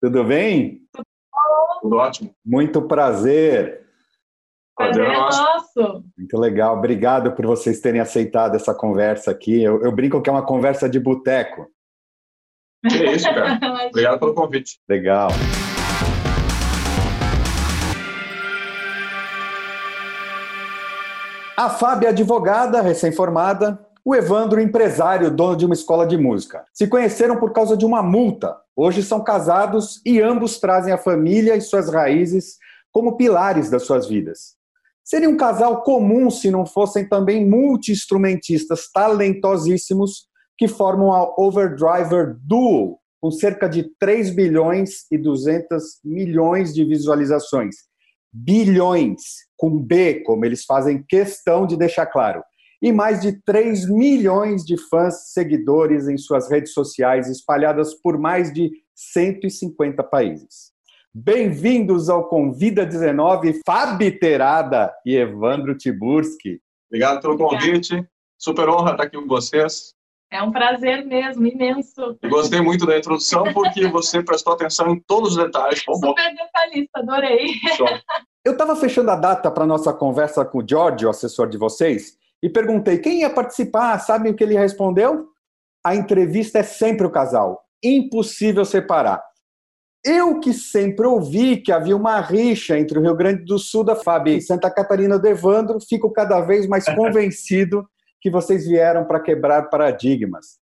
Tudo bem? Tudo ótimo. Muito prazer. Prazer é nosso. Muito legal. Obrigado por vocês terem aceitado essa conversa aqui. Eu, eu brinco que é uma conversa de boteco. Que isso, cara. Obrigado pelo convite. Legal. A Fábia, advogada, recém-formada, o Evandro, empresário, dono de uma escola de música. Se conheceram por causa de uma multa. Hoje são casados e ambos trazem a família e suas raízes como pilares das suas vidas. Seria um casal comum se não fossem também multi-instrumentistas talentosíssimos que formam a Overdriver Duo, com cerca de 3 bilhões e 200 milhões de visualizações. Bilhões, com B, como eles fazem questão de deixar claro e mais de 3 milhões de fãs seguidores em suas redes sociais, espalhadas por mais de 150 países. Bem-vindos ao Convida 19, Fabi Terada e Evandro Tiburski. Obrigado pelo convite. Super honra estar aqui com vocês. É um prazer mesmo, imenso. Eu gostei muito da introdução porque você prestou atenção em todos os detalhes. Super detalhista, adorei. Show. Eu estava fechando a data para nossa conversa com o George, o assessor de vocês, e perguntei quem ia participar. Sabe o que ele respondeu? A entrevista é sempre o casal. Impossível separar. Eu que sempre ouvi que havia uma rixa entre o Rio Grande do Sul da Fabi e Santa Catarina do Evandro, fico cada vez mais convencido que vocês vieram para quebrar paradigmas.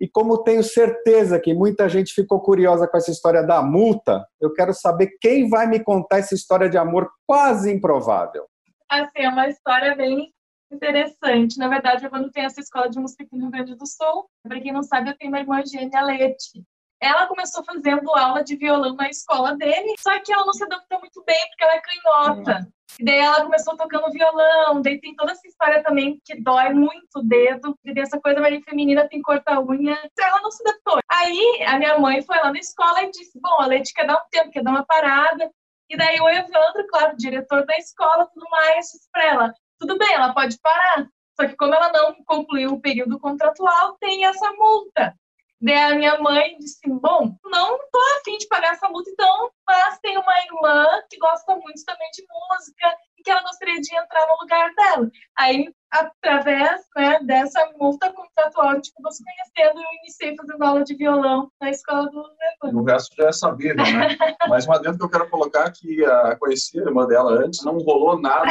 E como tenho certeza que muita gente ficou curiosa com essa história da multa, eu quero saber quem vai me contar essa história de amor quase improvável. Assim, é uma história bem interessante. Na verdade, eu quando tenho essa escola de música aqui no Rio Grande do Sul, para quem não sabe, eu tenho uma irmã gêmea, Leti. Ela começou fazendo aula de violão na escola dele, só que ela não se adaptou muito bem, porque ela é canhota. E daí ela começou tocando violão, daí tem toda essa história também que dói muito o dedo, e dessa coisa mais feminina tem corta-unha. Então ela não se adaptou. Aí a minha mãe foi lá na escola e disse: Bom, a Leti quer dar um tempo, quer dar uma parada. E daí o Evandro, claro, diretor da escola, tudo mais, disse pra ela: tudo bem, ela pode parar. Só que como ela não concluiu o período contratual, tem essa multa. Daí a minha mãe disse, bom, não tô afim de pagar essa multa, então, mas tem uma irmã que gosta muito também de música e que ela gostaria de entrar no lugar dela. Aí através né, dessa multa contratual, tipo, você conhecendo, eu iniciei fazendo aula de violão na escola do Levante. O resto já é sabido, né? Mas uma dentro que eu quero colocar que a conheci a irmã dela antes, não rolou nada,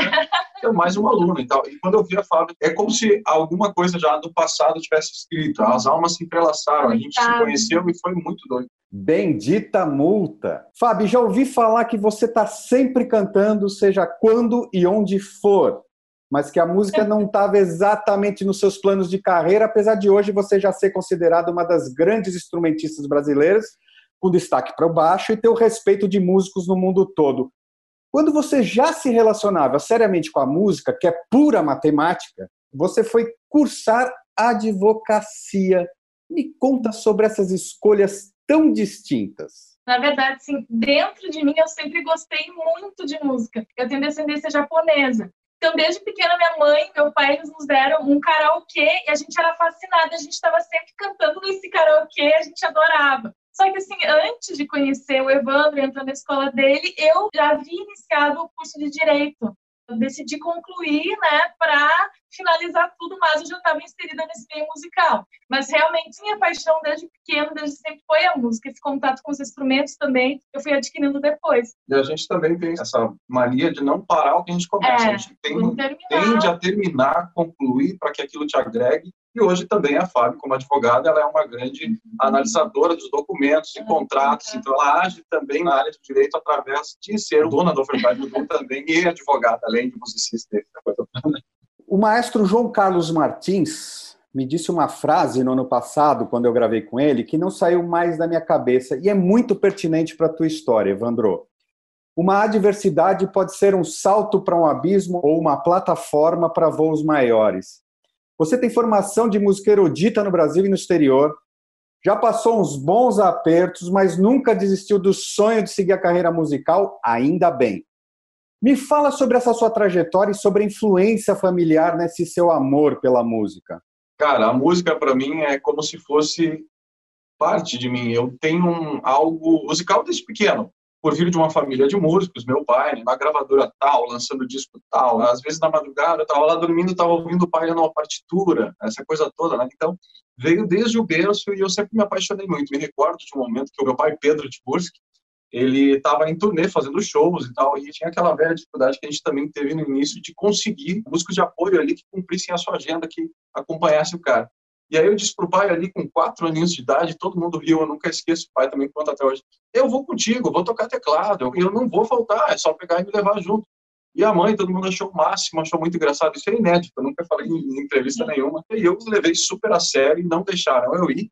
é mais uma aluna e tal. E quando eu vi a Fábio, é como se alguma coisa já do passado tivesse escrito, as almas se entrelaçaram, a gente se conheceu e foi muito doido. Bendita multa. Fábio, já ouvi falar que você está sempre cantando, seja quando e onde for mas que a música não estava exatamente nos seus planos de carreira, apesar de hoje você já ser considerado uma das grandes instrumentistas brasileiras, com destaque para o baixo e ter o respeito de músicos no mundo todo. Quando você já se relacionava seriamente com a música, que é pura matemática, você foi cursar advocacia. Me conta sobre essas escolhas tão distintas. Na verdade, sim, dentro de mim eu sempre gostei muito de música. Eu tenho descendência japonesa. Então, desde pequena, minha mãe e meu pai eles nos deram um karaokê e a gente era fascinada, a gente estava sempre cantando nesse karaokê, a gente adorava. Só que, assim, antes de conhecer o Evandro, entrando na escola dele, eu já havia iniciado o curso de Direito decidi concluir, né, para finalizar tudo, mas eu já estava inserida nesse meio musical. Mas realmente minha paixão desde pequeno, desde sempre foi a música, esse contato com os instrumentos também eu fui adquirindo depois. E a gente também tem essa mania de não parar o que a gente começa, é, a gente tem, tende a terminar, concluir para que aquilo te agregue e hoje também a Fábio, como advogada, ela é uma grande uhum. analisadora dos documentos e contratos, então ela age também na área de direito através de ser dona do Ofertagem do também e advogada, além de musicista. O maestro João Carlos Martins me disse uma frase no ano passado, quando eu gravei com ele, que não saiu mais da minha cabeça e é muito pertinente para a tua história, Evandro. Uma adversidade pode ser um salto para um abismo ou uma plataforma para voos maiores. Você tem formação de música erudita no Brasil e no exterior, já passou uns bons apertos, mas nunca desistiu do sonho de seguir a carreira musical, ainda bem. Me fala sobre essa sua trajetória e sobre a influência familiar nesse seu amor pela música. Cara, a música para mim é como se fosse parte de mim. Eu tenho um, algo musical desde pequeno por vir de uma família de músicos, meu pai, na gravadora tal, lançando disco tal, às vezes na madrugada eu estava lá dormindo, estava ouvindo o pai lendo uma partitura, essa coisa toda, né? Então, veio desde o berço e eu sempre me apaixonei muito. Me recordo de um momento que o meu pai, Pedro Tiburski, ele estava em turnê fazendo shows e tal, e tinha aquela velha dificuldade que a gente também teve no início de conseguir músicos de apoio ali que cumprissem a sua agenda, que acompanhasse o cara. E aí eu disse pro pai ali com quatro aninhos de idade, todo mundo riu, eu nunca esqueço, o pai também conta até hoje. Eu vou contigo, vou tocar teclado, eu não vou faltar, é só pegar e me levar junto. E a mãe, todo mundo achou o máximo, achou muito engraçado. Isso é inédito, eu nunca falei em entrevista nenhuma. E eu levei super a sério e não deixaram eu ir.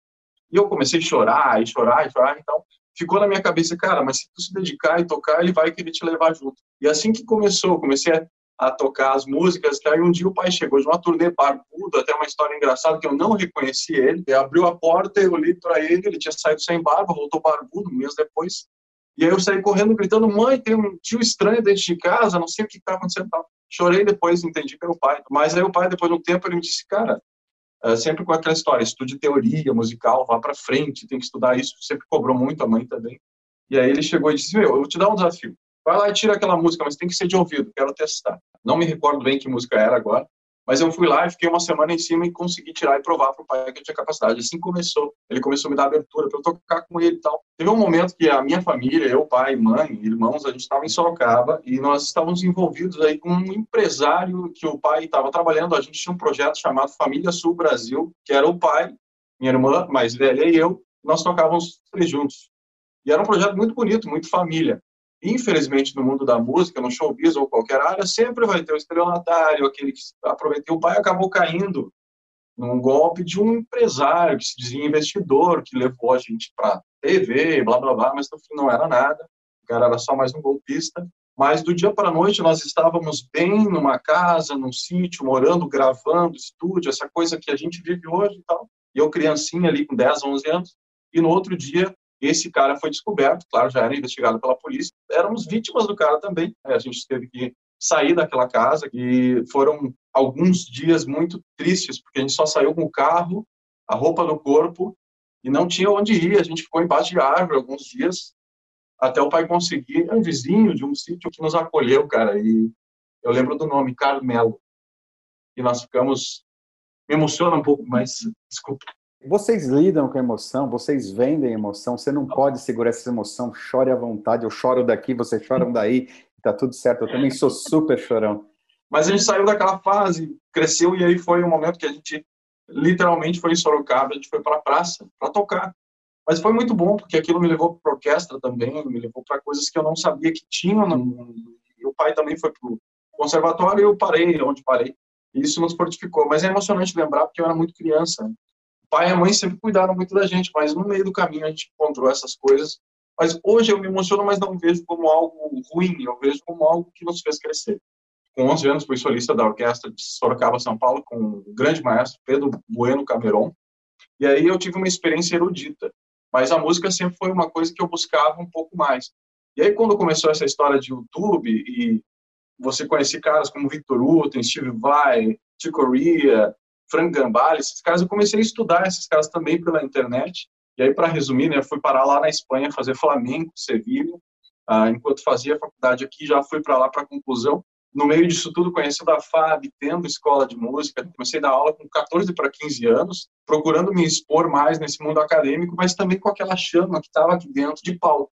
E eu comecei a chorar, e chorar, e chorar. Então, ficou na minha cabeça, cara, mas se tu se dedicar e tocar, ele vai querer te levar junto. E assim que começou, comecei a a tocar as músicas, que aí um dia o pai chegou de uma turnê barbudo, até uma história engraçada que eu não reconheci ele, ele abriu a porta, eu li para ele, ele tinha saído sem barba, voltou barbudo um mês depois, e aí eu saí correndo gritando, mãe, tem um tio estranho dentro de casa, não sei o que está acontecendo, chorei depois, entendi que era o pai, mas aí o pai, depois de um tempo, ele me disse, cara, é sempre com aquela história, estude teoria musical, vá para frente, tem que estudar isso, sempre cobrou muito a mãe também, e aí ele chegou e disse, meu, eu vou te dar um desafio, vai lá e tira aquela música, mas tem que ser de ouvido, quero testar. Não me recordo bem que música era agora, mas eu fui lá e fiquei uma semana em cima e consegui tirar e provar para o pai que eu tinha capacidade. Assim começou. Ele começou a me dar abertura para eu tocar com ele e tal. Teve um momento que a minha família, eu, pai, mãe, irmãos, a gente estava em Sorocaba e nós estávamos envolvidos aí com um empresário que o pai estava trabalhando. A gente tinha um projeto chamado Família Sul Brasil, que era o pai, minha irmã mais velha e eu. Nós tocávamos três juntos. E era um projeto muito bonito, muito família. Infelizmente, no mundo da música, no showbiz ou qualquer área, sempre vai ter o estelionatário, aquele que aproveitou. O pai acabou caindo num golpe de um empresário que se dizia investidor, que levou a gente para TV, blá blá blá, mas no fim não era nada. O cara era só mais um golpista. Mas do dia para a noite nós estávamos bem numa casa, num sítio, morando, gravando, estúdio, essa coisa que a gente vive hoje e tal. E eu criancinha ali com 10, 11 anos. E no outro dia esse cara foi descoberto, claro, já era investigado pela polícia. Éramos vítimas do cara também. A gente teve que sair daquela casa e foram alguns dias muito tristes, porque a gente só saiu com o carro, a roupa no corpo e não tinha onde ir. A gente ficou embaixo de árvore alguns dias até o pai conseguir. É um vizinho de um sítio que nos acolheu, cara. E eu lembro do nome, Carmelo. E nós ficamos. Me emociona um pouco, mas desculpa. Vocês lidam com a emoção, vocês vendem emoção, você não pode segurar essa emoção, chore à vontade, eu choro daqui, vocês choram daí, tá tudo certo, eu também sou super chorão. Mas a gente saiu daquela fase, cresceu e aí foi um momento que a gente literalmente foi em Sorocaba, a gente foi para a praça para tocar. Mas foi muito bom, porque aquilo me levou para orquestra também, me levou para coisas que eu não sabia que tinham. No... E o pai também foi para o conservatório e eu parei onde parei. E isso nos fortificou. Mas é emocionante lembrar, porque eu era muito criança pai e mãe sempre cuidaram muito da gente, mas no meio do caminho a gente encontrou essas coisas. Mas hoje eu me emociono, mas não vejo como algo ruim, eu vejo como algo que nos fez crescer. Com 11 anos fui solista da orquestra de Sorocaba, São Paulo, com o grande maestro Pedro Bueno Cameron. E aí eu tive uma experiência erudita, mas a música sempre foi uma coisa que eu buscava um pouco mais. E aí quando começou essa história de YouTube e você conhecer caras como Victor Uten, Steve Vai, Chico Corea, Frank Gambale, esses caras, eu comecei a estudar esses caras também pela internet. E aí, para resumir, né, eu fui parar lá na Espanha fazer Flamengo, Sevilha. Ah, enquanto fazia faculdade aqui, já fui para lá para conclusão. No meio disso tudo, conhecendo a FAB, tendo escola de música, comecei a dar aula com 14 para 15 anos, procurando me expor mais nesse mundo acadêmico, mas também com aquela chama que estava aqui dentro de palco.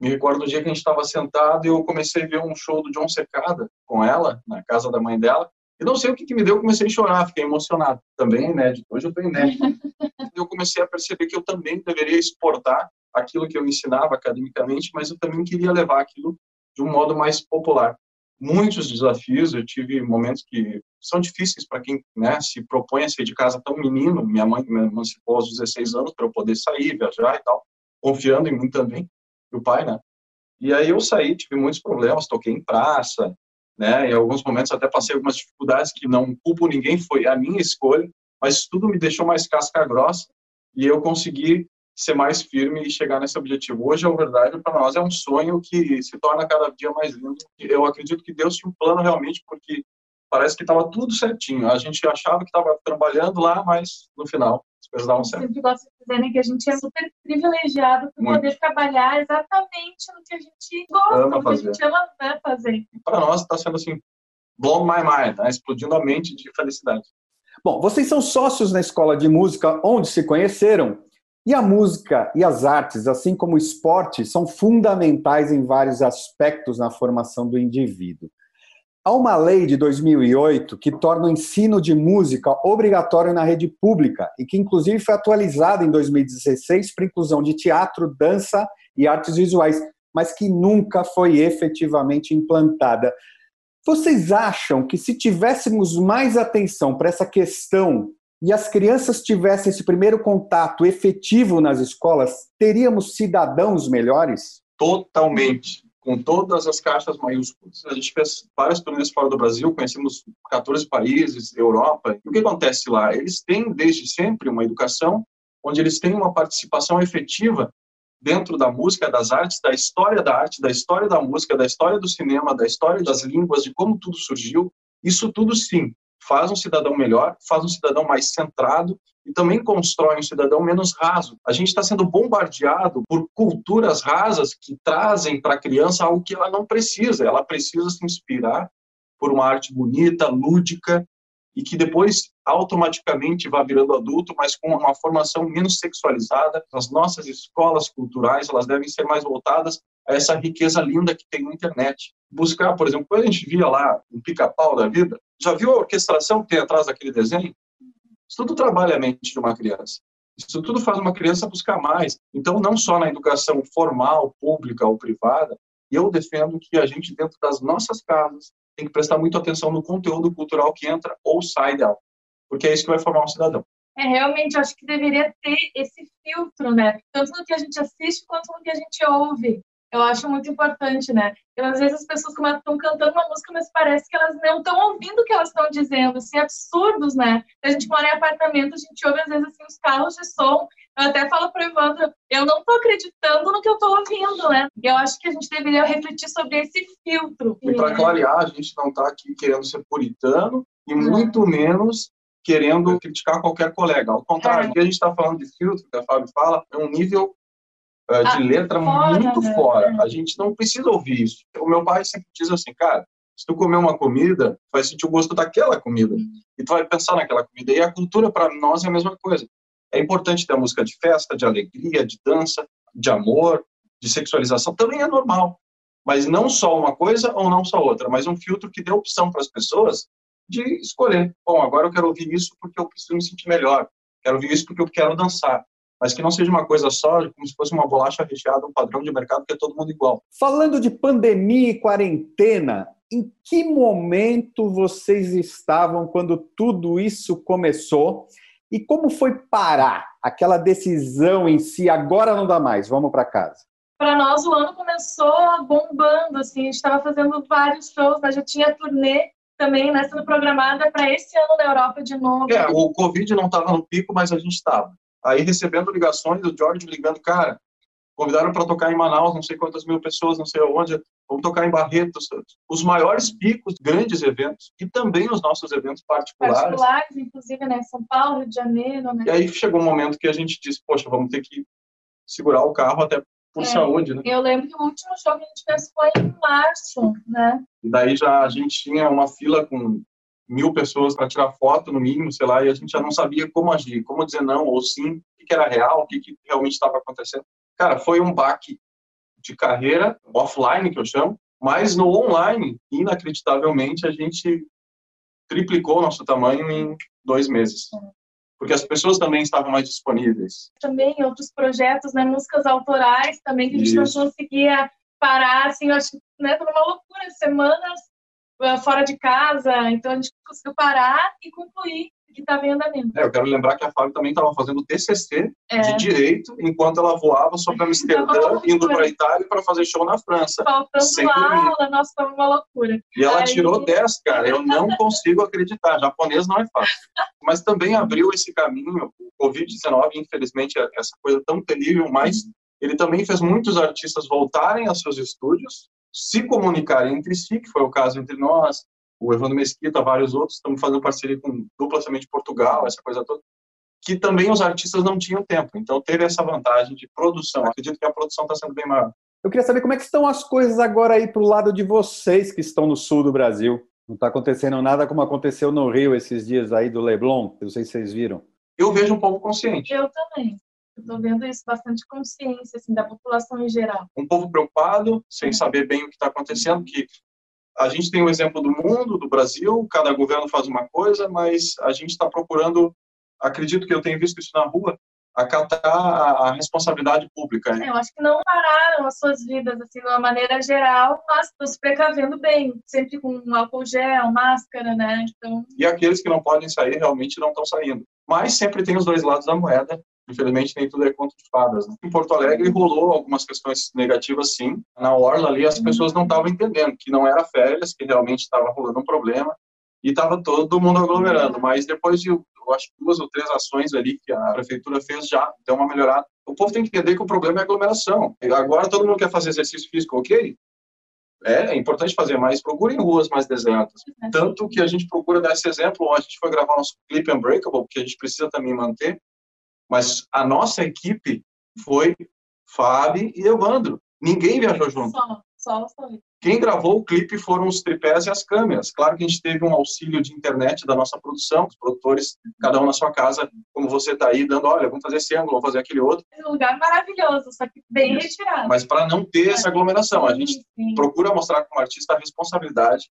Me recordo do dia que a gente estava sentado e eu comecei a ver um show do John Secada com ela, na casa da mãe dela, e não sei o que, que me deu, eu comecei a chorar, fiquei emocionado. Também inédito, hoje eu estou inédito. eu comecei a perceber que eu também deveria exportar aquilo que eu ensinava academicamente, mas eu também queria levar aquilo de um modo mais popular. Muitos desafios, eu tive momentos que são difíceis para quem né, se propõe a sair de casa tão menino. Minha mãe me emancipou aos 16 anos para eu poder sair, viajar e tal, confiando em mim também, e o pai, né? E aí eu saí, tive muitos problemas, toquei em praça, né? Em alguns momentos até passei algumas dificuldades que não culpo ninguém, foi a minha escolha, mas tudo me deixou mais casca grossa e eu consegui ser mais firme e chegar nesse objetivo. Hoje, a verdade, para nós é um sonho que se torna cada dia mais lindo. Eu acredito que Deus tinha um plano realmente, porque parece que estava tudo certinho. A gente achava que estava trabalhando lá, mas no final as as coisas dão certo. Eu sempre gosto de dizer né, que a gente é super privilegiado por poder trabalhar exatamente no que a gente gosta, ama no fazer. que a gente ama né, fazer. Para nós está sendo assim, blow my mind, né? explodindo a mente de felicidade. Bom, vocês são sócios na escola de música onde se conheceram. E a música e as artes, assim como o esporte, são fundamentais em vários aspectos na formação do indivíduo. Há uma lei de 2008 que torna o ensino de música obrigatório na rede pública e que, inclusive, foi atualizada em 2016 para inclusão de teatro, dança e artes visuais, mas que nunca foi efetivamente implantada. Vocês acham que se tivéssemos mais atenção para essa questão e as crianças tivessem esse primeiro contato efetivo nas escolas, teríamos cidadãos melhores? Totalmente. Com todas as caixas maiúsculas. A gente fez várias turnês fora do Brasil, conhecemos 14 países, Europa. E o que acontece lá? Eles têm, desde sempre, uma educação onde eles têm uma participação efetiva dentro da música, das artes, da história da arte, da história da música, da história do cinema, da história das línguas, de como tudo surgiu. Isso tudo, sim, faz um cidadão melhor, faz um cidadão mais centrado e também constrói um cidadão menos raso. A gente está sendo bombardeado por culturas rasas que trazem para a criança algo que ela não precisa. Ela precisa se inspirar por uma arte bonita, lúdica, e que depois automaticamente vá virando adulto, mas com uma formação menos sexualizada. As nossas escolas culturais, elas devem ser mais voltadas a essa riqueza linda que tem na internet. Buscar, por exemplo, quando a gente via lá um pica-pau da vida, já viu a orquestração que tem atrás daquele desenho? Isso tudo trabalha a mente de uma criança. Isso tudo faz uma criança buscar mais. Então, não só na educação formal, pública ou privada, eu defendo que a gente, dentro das nossas casas, tem que prestar muito atenção no conteúdo cultural que entra ou sai dela, porque é isso que vai formar um cidadão. É, realmente, acho que deveria ter esse filtro, né? Tanto no que a gente assiste quanto no que a gente ouve. Eu acho muito importante, né? E às vezes as pessoas estão cantando uma música, mas parece que elas não estão ouvindo o que elas estão dizendo. Assim, absurdos, né? A gente mora em apartamento, a gente ouve às vezes assim, os carros de som. Eu até falo para o Evandro, eu não estou acreditando no que eu estou ouvindo, né? E eu acho que a gente deveria refletir sobre esse filtro. E para clarear, a gente não está aqui querendo ser puritano e muito menos querendo criticar qualquer colega. Ao contrário, é. o que a gente está falando de filtro, que a Fábio fala, é um nível uh, de ah, letra fora, muito né? fora. A gente não precisa ouvir isso. O meu pai sempre diz assim, cara, se tu comer uma comida, vai sentir o gosto daquela comida. Uhum. E tu vai pensar naquela comida. E a cultura, para nós, é a mesma coisa. É importante ter a música de festa, de alegria, de dança, de amor, de sexualização. Também é normal. Mas não só uma coisa ou não só outra, mas um filtro que dê opção para as pessoas de escolher. Bom, agora eu quero ouvir isso porque eu preciso me sentir melhor. Quero ouvir isso porque eu quero dançar mas que não seja uma coisa só, como se fosse uma bolacha recheada, um padrão de mercado que é todo mundo igual. Falando de pandemia e quarentena, em que momento vocês estavam quando tudo isso começou? E como foi parar aquela decisão em si? Agora não dá mais, vamos para casa. Para nós, o ano começou bombando, assim, a gente estava fazendo vários shows, mas já tinha turnê também né, sendo programada para esse ano na Europa de novo. É, o Covid não estava no pico, mas a gente estava. Aí recebendo ligações do George ligando, cara, convidaram para tocar em Manaus, não sei quantas mil pessoas, não sei aonde, vamos tocar em Barretos, os maiores picos, grandes eventos, e também os nossos eventos particulares. Particulares, inclusive, né, São Paulo, Rio de Janeiro, né? E aí chegou um momento que a gente disse, poxa, vamos ter que segurar o carro até por é, saúde, né? Eu lembro que o último show que a gente fez foi em março, né? E daí já a gente tinha uma fila com mil pessoas para tirar foto, no mínimo, sei lá, e a gente já não sabia como agir, como dizer não ou sim, o que era real, o que realmente estava acontecendo. Cara, foi um baque de carreira, offline, que eu chamo, mas no online, inacreditavelmente, a gente triplicou o nosso tamanho em dois meses. Porque as pessoas também estavam mais disponíveis. Também outros projetos, né, músicas autorais também, que a gente Isso. não conseguia parar, assim, eu acho, né, foi uma loucura, semanas fora de casa, então a gente conseguiu parar e concluir que estava em andamento. É, eu quero lembrar que a Fábio também estava fazendo TCC é. de Direito, enquanto ela voava sobre Amsterdã, indo para a Itália para fazer show na França. Faltando aula, nossa, foi uma loucura. E ela Aí... tirou 10, cara, eu não consigo acreditar, japonês não é fácil. Mas também abriu esse caminho, o Covid-19, infelizmente, é essa coisa tão terrível, mas ele também fez muitos artistas voltarem aos seus estúdios, se comunicarem entre si, que foi o caso entre nós, o Evandro Mesquita, vários outros, estamos fazendo parceria com Dupla Semente Portugal, essa coisa toda, que também os artistas não tinham tempo. Então teve essa vantagem de produção. Acredito que a produção está sendo bem maior. Eu queria saber como é que estão as coisas agora aí para o lado de vocês que estão no sul do Brasil. Não está acontecendo nada como aconteceu no Rio esses dias aí do Leblon. Não sei se vocês viram. Eu vejo um povo consciente. Eu também. Estou vendo isso, bastante consciência assim, da população em geral. Um povo preocupado, sem saber bem o que está acontecendo, que a gente tem o um exemplo do mundo, do Brasil, cada governo faz uma coisa, mas a gente está procurando, acredito que eu tenho visto isso na rua, acatar a responsabilidade pública. Né? Eu acho que não pararam as suas vidas, assim, de uma maneira geral, mas estão se precavendo bem, sempre com álcool gel, máscara, né? Então... E aqueles que não podem sair realmente não estão saindo. Mas sempre tem os dois lados da moeda. Infelizmente, nem tudo é conto de fadas. Né? Em Porto Alegre rolou algumas questões negativas, sim. Na orla ali, as pessoas não estavam entendendo que não era férias, que realmente estava rolando um problema e estava todo mundo aglomerando. Mas depois de, eu acho, duas ou três ações ali que a prefeitura fez, já deu uma melhorada. O povo tem que entender que o problema é aglomeração. Agora todo mundo quer fazer exercício físico, ok? É, é importante fazer, mas procurem ruas mais desertas. Tanto que a gente procura dar esse exemplo, a gente foi gravar nosso clipe Unbreakable, que a gente precisa também manter, mas a nossa equipe foi Fábio e Evandro. Ninguém viajou junto. Só, só, só. Quem gravou o clipe foram os tripés e as câmeras. Claro que a gente teve um auxílio de internet da nossa produção, os produtores, cada um na sua casa, como você está aí, dando, olha, vamos fazer esse ângulo, vamos fazer aquele outro. É um lugar maravilhoso, só que bem Isso. retirado. Mas para não ter essa aglomeração, a gente sim. procura mostrar como artista a responsabilidade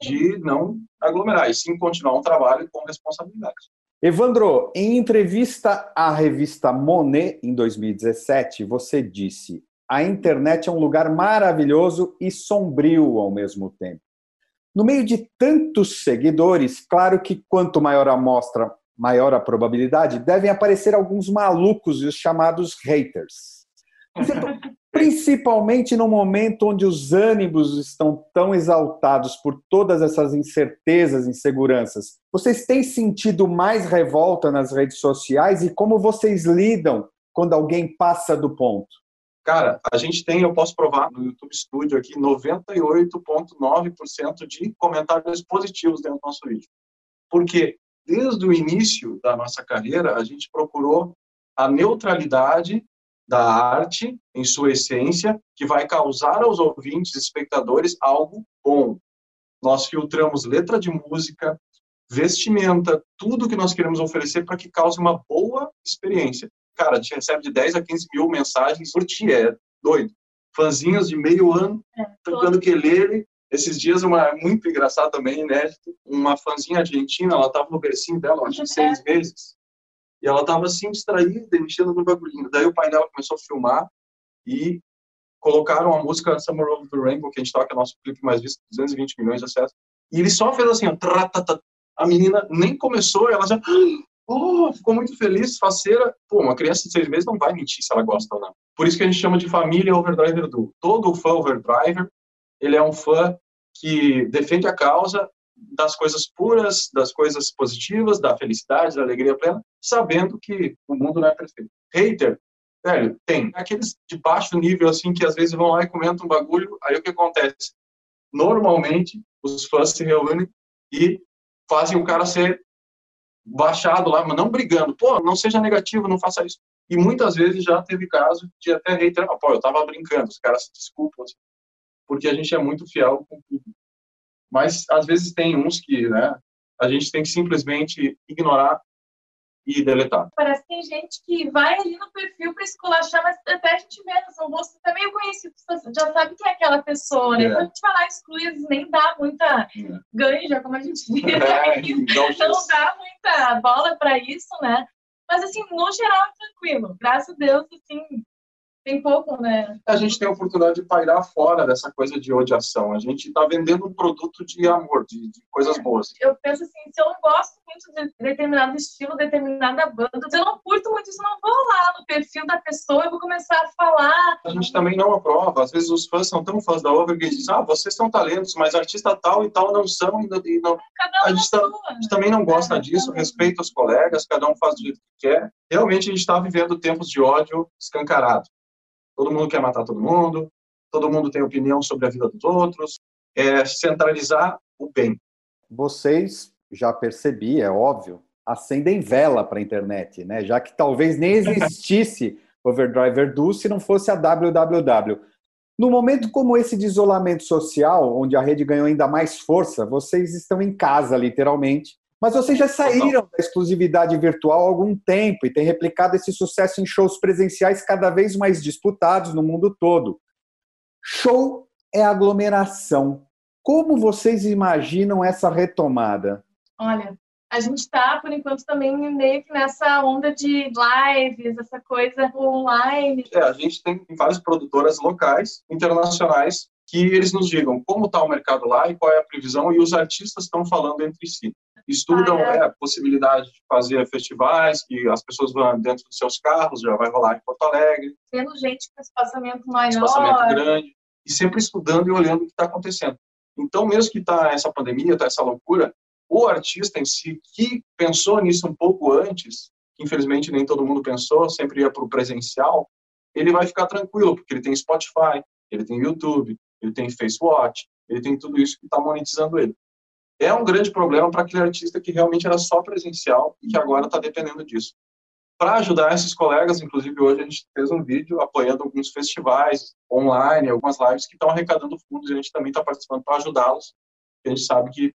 de não aglomerar, e sim continuar um trabalho com responsabilidade. Evandro, em entrevista à revista Monet em 2017, você disse: a internet é um lugar maravilhoso e sombrio ao mesmo tempo. No meio de tantos seguidores, claro que quanto maior a amostra, maior a probabilidade, devem aparecer alguns malucos e os chamados haters. Principalmente no momento onde os ânimos estão tão exaltados por todas essas incertezas inseguranças. Vocês têm sentido mais revolta nas redes sociais e como vocês lidam quando alguém passa do ponto? Cara, a gente tem, eu posso provar no YouTube Studio aqui, 98,9% de comentários positivos dentro do nosso vídeo. Porque desde o início da nossa carreira, a gente procurou a neutralidade da arte em sua essência, que vai causar aos ouvintes, espectadores, algo bom. Nós filtramos letra de música, vestimenta, tudo que nós queremos oferecer para que cause uma boa experiência. Cara, a gente recebe de 10 a 15 mil mensagens por dia, é doido. Fãzinhos de meio ano, é, tocando quelele. Esses dias, uma muito engraçado também, inédito, uma fãzinha argentina, ela estava no bercinho dela, acho que seis é. meses, e ela estava assim, distraída, mexendo no bagulhinho. Daí o pai dela começou a filmar e colocaram a música Summer of the Rainbow, que a gente toca, nosso clipe mais visto, 220 milhões de acessos. E ele só fez assim, ó, a menina nem começou, ela já oh, ficou muito feliz, faceira. Pô, uma criança de seis meses não vai mentir se ela gosta ou não. Por isso que a gente chama de família overdriver do. Todo fã overdriver, ele é um fã que defende a causa, das coisas puras, das coisas positivas, da felicidade, da alegria plena, sabendo que o mundo não é perfeito. Hater, velho, tem. Aqueles de baixo nível, assim, que às vezes vão lá e comentam um bagulho, aí o que acontece? Normalmente, os fãs se reúnem e fazem o cara ser baixado lá, mas não brigando. Pô, não seja negativo, não faça isso. E muitas vezes já teve caso de até hater, ah, pô, eu tava brincando, os caras se desculpam, assim, porque a gente é muito fiel com tudo. Mas às vezes tem uns que, né, a gente tem que simplesmente ignorar e deletar. Parece que tem gente que vai ali no perfil para esculachar, mas até a gente vê, o rosto tá meio conhecido, já sabe quem é aquela pessoa, né? É. Quando a gente vai lá exclui, nem dá muita é. ganja, como a gente diz. É, então, não dá muita bola para isso, né? Mas, assim, no geral, é tranquilo. Graças a Deus, assim, tem pouco, né? A gente tem a oportunidade de pairar fora dessa coisa de odiação. A gente está vendendo um produto de amor, de, de coisas é. boas. Eu penso assim, se eu não gosto muito de determinado estilo, determinada banda, se eu não curto muito isso, eu não vou lá no perfil da pessoa e vou começar a falar. A gente também não aprova. Às vezes os fãs são tão fãs da Over que dizem, ah, vocês são talentos, mas artista tal e tal não são. E não... Cada um a, gente tá, a gente também não gosta é, disso, respeita os colegas, cada um faz do jeito que quer. Realmente a gente está vivendo tempos de ódio escancarado. Todo mundo quer matar todo mundo, todo mundo tem opinião sobre a vida dos outros. É centralizar o bem. Vocês, já percebi, é óbvio, acendem vela para a internet, né? Já que talvez nem existisse Overdrive Verdue se não fosse a www. No momento como esse de isolamento social, onde a rede ganhou ainda mais força, vocês estão em casa, literalmente. Mas vocês já saíram da exclusividade virtual há algum tempo e têm replicado esse sucesso em shows presenciais cada vez mais disputados no mundo todo. Show é aglomeração. Como vocês imaginam essa retomada? Olha, a gente está, por enquanto, também meio que nessa onda de lives, essa coisa online. É, a gente tem várias produtoras locais, internacionais, que eles nos digam como está o mercado lá e qual é a previsão, e os artistas estão falando entre si. Estudam ah, é. É, a possibilidade de fazer festivais, que as pessoas vão dentro dos seus carros, já vai rolar em Porto Alegre. Tendo gente com espaçamento maior. Espaçamento grande. E sempre estudando e olhando o que está acontecendo. Então, mesmo que está essa pandemia, está essa loucura, o artista em si, que pensou nisso um pouco antes, que infelizmente nem todo mundo pensou, sempre ia para o presencial, ele vai ficar tranquilo, porque ele tem Spotify, ele tem YouTube, ele tem FaceWatch, ele tem tudo isso que está monetizando ele. É um grande problema para aquele artista que realmente era só presencial e que agora está dependendo disso. Para ajudar esses colegas, inclusive hoje a gente fez um vídeo apoiando alguns festivais online, algumas lives que estão arrecadando fundos e a gente também está participando para ajudá-los. A gente sabe que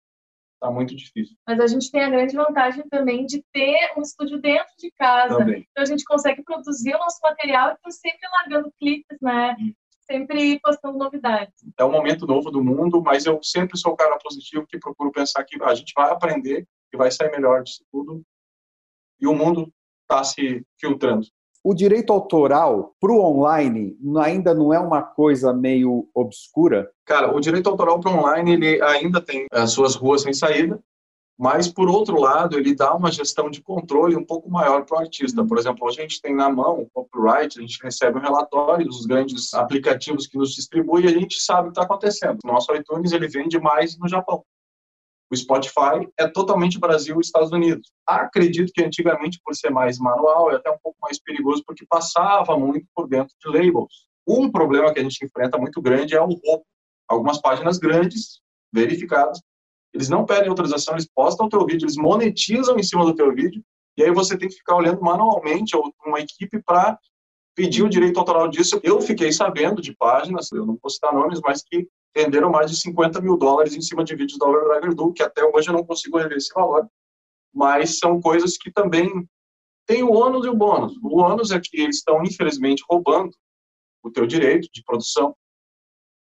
está muito difícil. Mas a gente tem a grande vantagem também de ter um estúdio dentro de casa. Também. Então a gente consegue produzir o nosso material e estar sempre largando clipes, né? Hum. Sempre postando novidades. É um momento novo do mundo, mas eu sempre sou o cara positivo que procuro pensar que a gente vai aprender e vai sair melhor disso tudo. E o mundo está se filtrando o direito autoral para o online ainda não é uma coisa meio obscura? Cara, o direito autoral para o online ele ainda tem as suas ruas sem saída, mas por outro lado ele dá uma gestão de controle um pouco maior para o artista. Por exemplo, a gente tem na mão o copyright, a gente recebe um relatório dos grandes aplicativos que nos distribuem e a gente sabe o que está acontecendo. O nosso iTunes ele vende mais no Japão. O Spotify é totalmente Brasil e Estados Unidos. Acredito que antigamente, por ser mais manual, é até um pouco mais perigoso, porque passava muito por dentro de labels. Um problema que a gente enfrenta muito grande é o roubo. Algumas páginas grandes, verificadas, eles não pedem autorização, eles postam o teu vídeo, eles monetizam em cima do teu vídeo, e aí você tem que ficar olhando manualmente ou uma equipe para pedir o direito autoral disso. Eu fiquei sabendo de páginas, eu não vou citar nomes, mas que venderam mais de 50 mil dólares em cima de vídeos da Overdrive Do, que até hoje eu não consigo rever esse valor. Mas são coisas que também têm o ônus e o bônus. O ônus é que eles estão, infelizmente, roubando o teu direito de produção.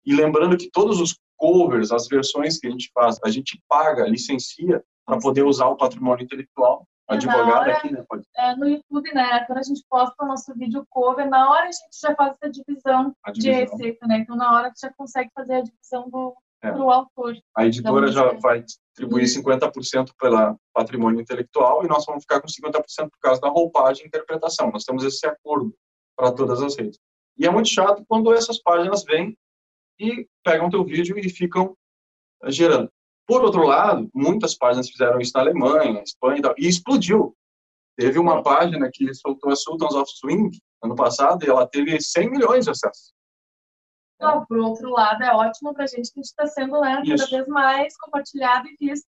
E lembrando que todos os covers, as versões que a gente faz, a gente paga, licencia para poder usar o patrimônio intelectual advogada hora, aqui, né? Pode... É, no YouTube, né? Quando a gente posta o nosso vídeo cover, na hora a gente já faz essa divisão, divisão. de receita, né? Então, na hora você já consegue fazer a divisão do é. autor. A editora já vai distribuir Isso. 50% pela patrimônio intelectual e nós vamos ficar com 50% por causa da roupagem e interpretação. Nós temos esse acordo para todas as redes. E é muito chato quando essas páginas vêm e pegam teu vídeo e ficam gerando. Por outro lado, muitas páginas fizeram isso na Alemanha, Espanha e, tal, e explodiu. Teve uma página que soltou a Sultans of Swing ano passado e ela teve 100 milhões de acessos. Não, por outro lado, é ótimo para a gente que está sendo né, cada vez mais compartilhado e visto.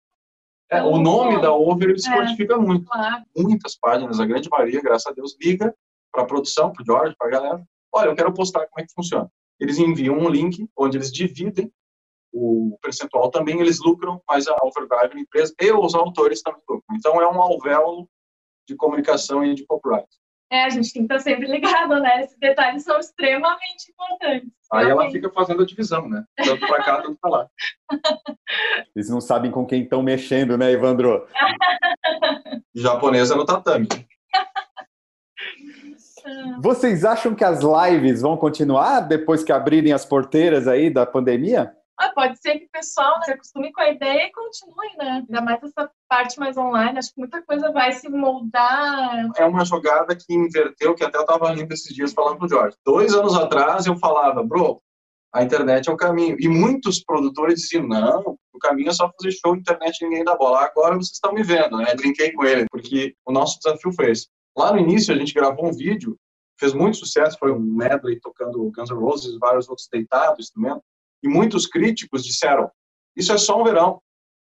É, o nome da Over se é, muito. Claro. Muitas páginas, a grande maioria, graças a Deus, liga para a produção, para o George, para a galera. Olha, eu quero postar como é que funciona. Eles enviam um link onde eles dividem o percentual também eles lucram, mas a Overdrive, a empresa, e os autores também lucram. Então é um alvéolo de comunicação e de copyright. É, a gente tem que estar sempre ligado, né? Esses detalhes são extremamente importantes. Aí ela fica fazendo a divisão, né? Tanto para cá, tanto para lá. Eles não sabem com quem estão mexendo, né, Evandro? Japonesa no tatame. Vocês acham que as lives vão continuar depois que abrirem as porteiras aí da pandemia? Ah, pode ser que o pessoal né, se acostume com a ideia e continue, né? Ainda mais essa parte mais online, acho que muita coisa vai se moldar. É uma jogada que inverteu, que até eu estava rindo esses dias falando pro Jorge. Dois anos atrás eu falava, bro, a internet é o caminho. E muitos produtores diziam, não, o caminho é só fazer show, internet ninguém dá bola. Agora vocês estão me vendo, né? Brinquei com ele, porque o nosso desafio foi esse. Lá no início a gente gravou um vídeo, fez muito sucesso, foi um medley tocando Guns N' Roses, vários outros deitados, instrumentos. E muitos críticos disseram: isso é só um verão.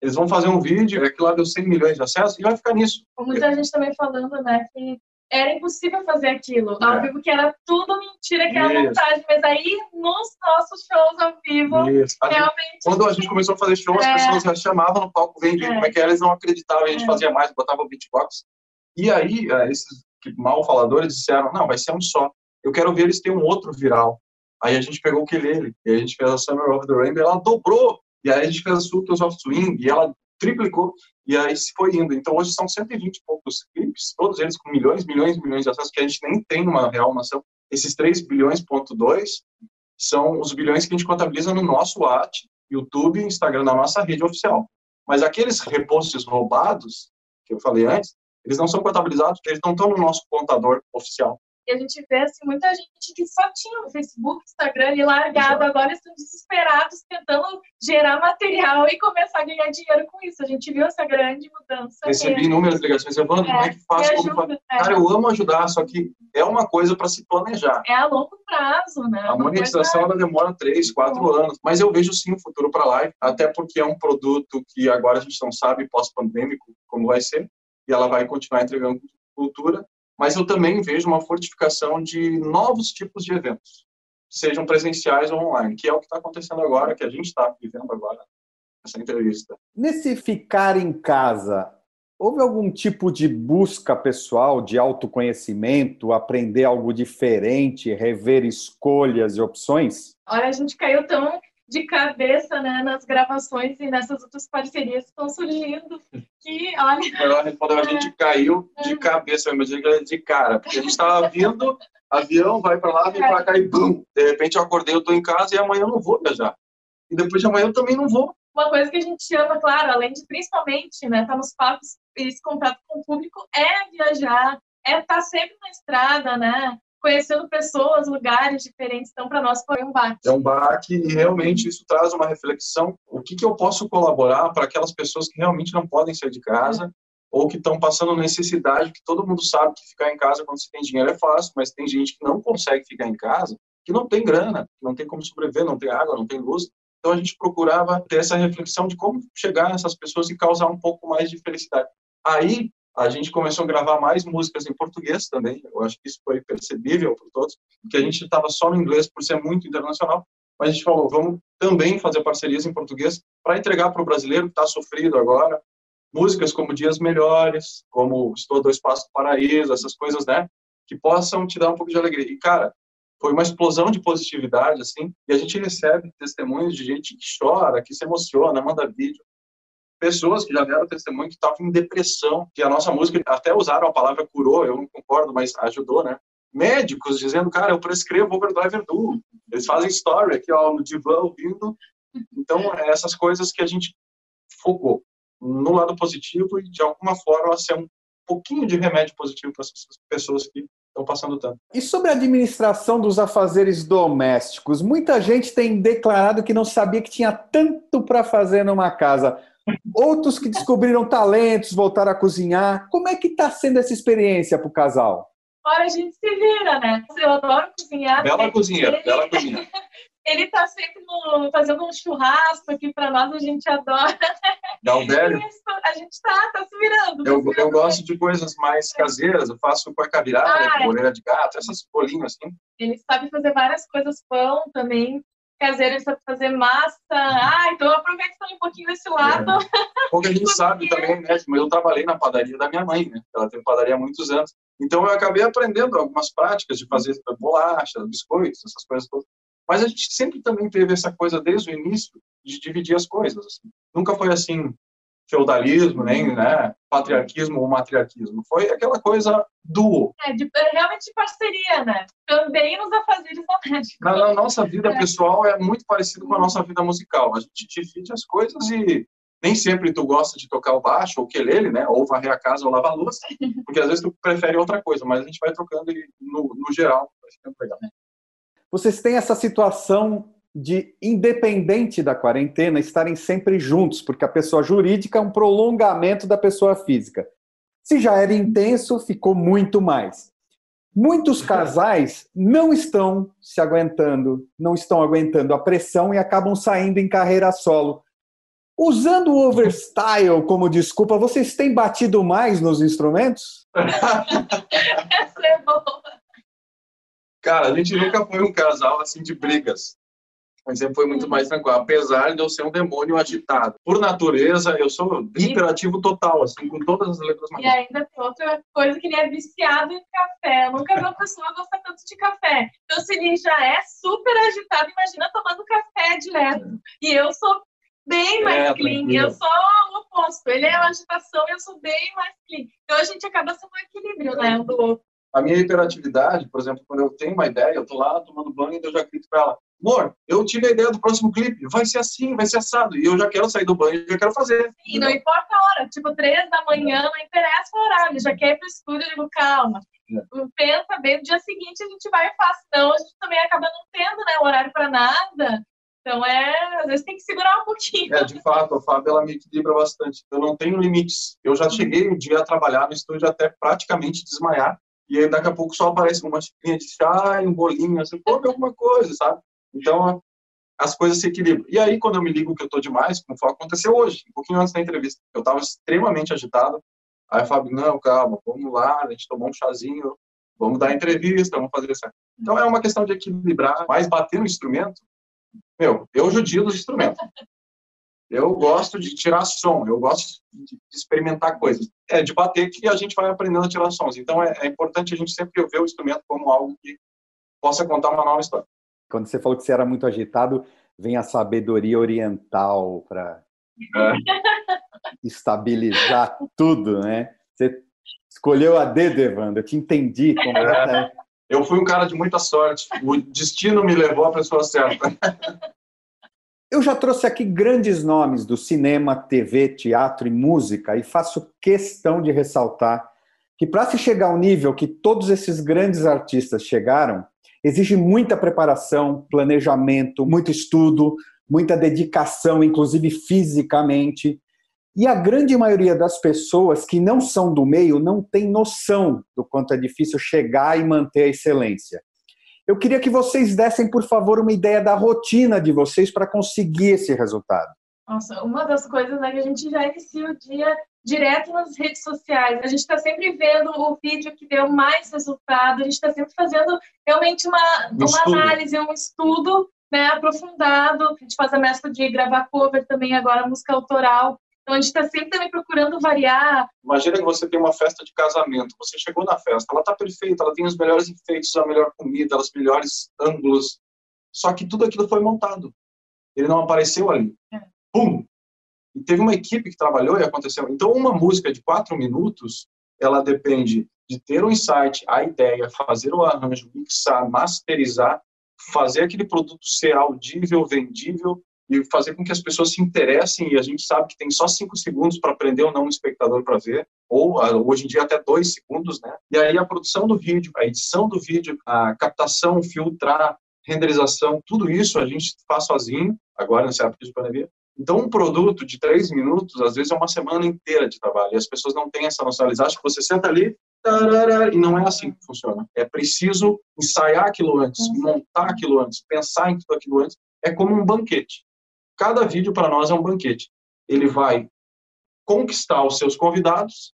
Eles vão fazer um vídeo, aquilo lá deu 100 milhões de acessos e vai ficar nisso. Muita gente também falando, né, que era impossível fazer aquilo ao é. vivo, que era tudo mentira, que era Isso. montagem, mas aí nos nossos shows ao vivo, Isso. realmente. quando a gente começou a fazer show, é. as pessoas já chamavam no palco, vem é. como é que eles não acreditavam, a gente é. fazia mais, botava o beatbox. E aí, é, esses mal faladores disseram: não, vai ser um só. Eu quero ver eles ter um outro viral. Aí a gente pegou o Kelele, e a gente fez a Summer of the Rainbow, ela dobrou. E aí a gente fez a Sultans of Swing, e ela triplicou, e aí se foi indo. Então hoje são 120 e poucos clipes, todos eles com milhões, milhões, milhões de acessos, que a gente nem tem uma real noção. Esses 3 bilhões, ponto 2, são os bilhões que a gente contabiliza no nosso at, YouTube Instagram, na nossa rede oficial. Mas aqueles reposts roubados, que eu falei antes, eles não são contabilizados, eles não estão no nosso contador oficial. E a gente vê assim, muita gente que só tinha o Facebook, Instagram ali largado, Exato. agora estão desesperados tentando gerar material e começar a ganhar dinheiro com isso. A gente viu essa grande mudança. Recebi mesmo. inúmeras ligações. Falando, é, como é que faço? Ajuda, é. Cara, eu amo ajudar, só que é uma coisa para se planejar. É a longo prazo, né? A monetização ela demora três, quatro anos, mas eu vejo sim o futuro para a live, até porque é um produto que agora a gente não sabe pós-pandêmico como vai ser, e ela vai continuar entregando cultura mas eu também vejo uma fortificação de novos tipos de eventos, sejam presenciais ou online, que é o que está acontecendo agora, que a gente está vivendo agora, essa entrevista. Nesse ficar em casa, houve algum tipo de busca pessoal de autoconhecimento, aprender algo diferente, rever escolhas e opções? Olha, a gente caiu tão de cabeça né, nas gravações e nessas outras parcerias que estão surgindo. Que, olha. A gente caiu de é. cabeça, eu imagino de cara, porque a gente estava vindo, avião vai para lá, vem para cá e bum! De repente eu acordei, eu estou em casa e amanhã eu não vou viajar. E depois de amanhã eu também não vou. Uma coisa que a gente ama, claro, além de principalmente né, estar tá nos papos, esse contato com o público, é viajar, é estar tá sempre na estrada, né? Conhecendo pessoas, lugares diferentes. Então, para nós foi um baque. É um baque e realmente isso traz uma reflexão. O que, que eu posso colaborar para aquelas pessoas que realmente não podem sair de casa ou que estão passando necessidade, que todo mundo sabe que ficar em casa quando você tem dinheiro é fácil, mas tem gente que não consegue ficar em casa, que não tem grana, não tem como sobreviver, não tem água, não tem luz. Então a gente procurava ter essa reflexão de como chegar nessas pessoas e causar um pouco mais de felicidade. Aí a gente começou a gravar mais músicas em português também. Eu acho que isso foi percebível para todos, porque a gente estava só no inglês por ser muito internacional. Mas a gente falou, vamos também fazer parcerias em português para entregar para o brasileiro que está sofrido agora. Músicas como Dias Melhores, como Estou Dois Passos do Paraíso, essas coisas, né? Que possam te dar um pouco de alegria. E, cara, foi uma explosão de positividade, assim, e a gente recebe testemunhos de gente que chora, que se emociona, manda vídeo pessoas que já deram testemunho que estavam em depressão, que a nossa música até usaram a palavra curou, eu não concordo, mas ajudou, né? Médicos dizendo, cara, eu prescrevo Overdrive Duo. Eles fazem story aqui, ó, no divã ouvindo. Então, é essas coisas que a gente focou no lado positivo e, de alguma forma, ser um pouquinho de remédio positivo para essas pessoas que estão passando tanto. E sobre a administração dos afazeres domésticos? Muita gente tem declarado que não sabia que tinha tanto para fazer numa casa. Outros que descobriram talentos, voltaram a cozinhar. Como é que está sendo essa experiência para o casal? Olha, a gente se vira, né? Eu adoro cozinhar. Bela cozinheira, bela cozinha. Ele está sempre no... fazendo um churrasco aqui para nós, a gente adora. Dá um velho? A gente está tá se virando. Tá eu, eu gosto de coisas mais caseiras, eu faço cueca virada, ah, com orelha de gato, essas bolinhas assim. Ele sabe fazer várias coisas, pão também caseiro, ele sabe fazer massa. Ah, então aproveita também um pouquinho desse lado. É. Pouco a gente sabe também, né? Mas eu trabalhei na padaria da minha mãe, né? Ela teve padaria há muitos anos. Então eu acabei aprendendo algumas práticas de fazer bolacha, biscoitos, essas coisas todas. Mas a gente sempre também teve essa coisa desde o início de dividir as coisas. Assim. Nunca foi assim, feudalismo, nem né, patriarquismo ou matriarquismo. Foi aquela coisa duo. É, de, é realmente de parceria, né? Também nos afazeres domésticos. Na, na nossa vida é. pessoal é muito parecido com a nossa vida musical. A gente divide as coisas e nem sempre tu gosta de tocar o baixo ou quelele, né? Ou varrer a casa ou lavar a louça, porque às vezes tu prefere outra coisa, mas a gente vai trocando e no, no geral vai ficando legal. Vocês têm essa situação de, independente da quarentena, estarem sempre juntos, porque a pessoa jurídica é um prolongamento da pessoa física. Se já era intenso, ficou muito mais. Muitos casais não estão se aguentando, não estão aguentando a pressão e acabam saindo em carreira solo. Usando o overstyle como desculpa, vocês têm batido mais nos instrumentos? Essa é boa. Cara, a gente nunca foi um casal assim de brigas mas sempre foi muito mais tranquilo, apesar de eu ser um demônio agitado. Por natureza, eu sou hiperativo total, assim, com todas as letras mais. E ainda tem outra coisa que ele é viciado em café. Eu nunca vi uma pessoa gostar tanto de café. Então, se ele já é super agitado, imagina tomando café direto. E eu sou bem mais é, clean. Tranquilo. Eu sou o oposto. Ele é uma agitação, eu sou bem mais clean. Então, a gente acaba sendo um equilíbrio, né, um do outro. A minha hiperatividade, por exemplo, quando eu tenho uma ideia, eu tô lá tomando banho e eu já grito para ela, amor, eu tive a ideia do próximo clipe, vai ser assim, vai ser assado, e eu já quero sair do banho, já quero fazer. E não importa a hora, tipo, três da manhã, não interessa o horário, já quer ir pro estúdio, eu digo, calma, é. pensa bem, no dia seguinte a gente vai e faz, senão a gente também acaba não tendo, né, horário para nada, então, é, às vezes tem que segurar um pouquinho. É, de fato, a Fábio, ela me equilibra bastante. Eu não tenho limites. Eu já cheguei um dia a trabalhar no estúdio até praticamente desmaiar, e aí daqui a pouco só aparece uma xícara de chá e um bolinho, assim, come alguma coisa, sabe? Então, as coisas se equilibram. E aí, quando eu me ligo que eu tô demais, como foi aconteceu hoje, um pouquinho antes da entrevista, eu estava extremamente agitado. Aí a Fábio, não, calma, vamos lá, a gente tomou um chazinho, vamos dar entrevista, vamos fazer isso. Então, é uma questão de equilibrar, mas bater no instrumento, meu, eu judio dos instrumentos. Eu gosto de tirar som, eu gosto de experimentar coisas. É de bater que a gente vai aprendendo a tirar sons. Então, é, é importante a gente sempre ver o instrumento como algo que possa contar uma nova história. Quando você falou que você era muito agitado, vem a sabedoria oriental para é. estabilizar tudo, né? Você escolheu a dedo, Evandro, eu te entendi completamente. É. Eu fui um cara de muita sorte. O destino me levou à pessoa certa. Eu já trouxe aqui grandes nomes do cinema, TV, teatro e música e faço questão de ressaltar que para se chegar ao nível que todos esses grandes artistas chegaram, exige muita preparação, planejamento, muito estudo, muita dedicação, inclusive fisicamente. E a grande maioria das pessoas que não são do meio não tem noção do quanto é difícil chegar e manter a excelência. Eu queria que vocês dessem, por favor, uma ideia da rotina de vocês para conseguir esse resultado. Nossa, uma das coisas é que a gente já inicia o dia direto nas redes sociais. A gente está sempre vendo o vídeo que deu mais resultado, a gente está sempre fazendo realmente uma, uma análise, um estudo né, aprofundado. A gente faz a mescla de gravar cover também agora, música autoral. Então a gente está sempre também procurando variar. Imagina que você tem uma festa de casamento. Você chegou na festa, ela está perfeita, ela tem os melhores efeitos, a melhor comida, os melhores ângulos. Só que tudo aquilo foi montado. Ele não apareceu ali. É. Pum! E teve uma equipe que trabalhou e aconteceu. Então, uma música de quatro minutos, ela depende de ter um insight, a ideia, fazer o arranjo, mixar, masterizar, fazer aquele produto ser audível, vendível e fazer com que as pessoas se interessem. E a gente sabe que tem só cinco segundos para aprender ou não um espectador para ver, ou ah, hoje em dia até dois segundos, né? E aí a produção do vídeo, a edição do vídeo, a captação, filtrar, renderização, tudo isso a gente faz sozinho, agora nessa época de pandemia, então, um produto de três minutos, às vezes, é uma semana inteira de trabalho. E as pessoas não têm essa noção. Eles acham que você senta ali e não é assim que funciona. É preciso ensaiar aquilo antes, uhum. montar aquilo antes, pensar em tudo aquilo antes. É como um banquete. Cada vídeo para nós é um banquete. Ele vai conquistar os seus convidados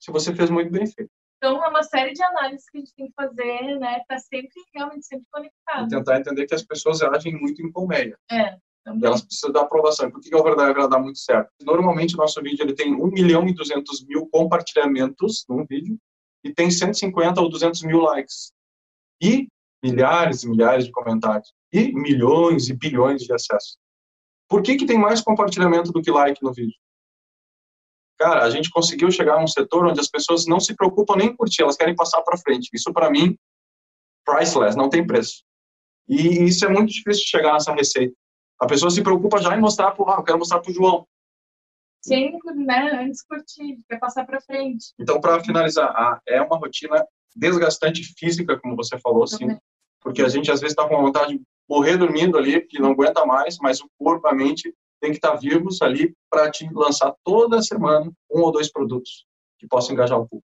se você fez muito bem feito. Então, é uma série de análises que a gente tem que fazer, né? Tá sempre, realmente, sempre conectado. E tentar entender que as pessoas agem muito em colmeia. É. Também. Elas precisam da aprovação. Por que a verdade vai dar muito certo? Normalmente, o nosso vídeo ele tem 1 milhão e 200 mil compartilhamentos num vídeo e tem 150 ou 200 mil likes. E milhares e milhares de comentários. E milhões e bilhões de acessos. Por que, que tem mais compartilhamento do que like no vídeo? Cara, a gente conseguiu chegar a um setor onde as pessoas não se preocupam nem em curtir, elas querem passar para frente. Isso, para mim, priceless, não tem preço. E isso é muito difícil de chegar nessa receita. A pessoa se preocupa já em mostrar para ah, eu quero mostrar para o João. Sim, né? Antes curtir, quer passar para frente. Então, para finalizar, ah, é uma rotina desgastante física, como você falou, sim. Porque a gente às vezes está com vontade de morrer dormindo ali, porque não aguenta mais, mas o corpo, a mente tem que estar tá vivos ali para te lançar toda semana um ou dois produtos que possam engajar o público.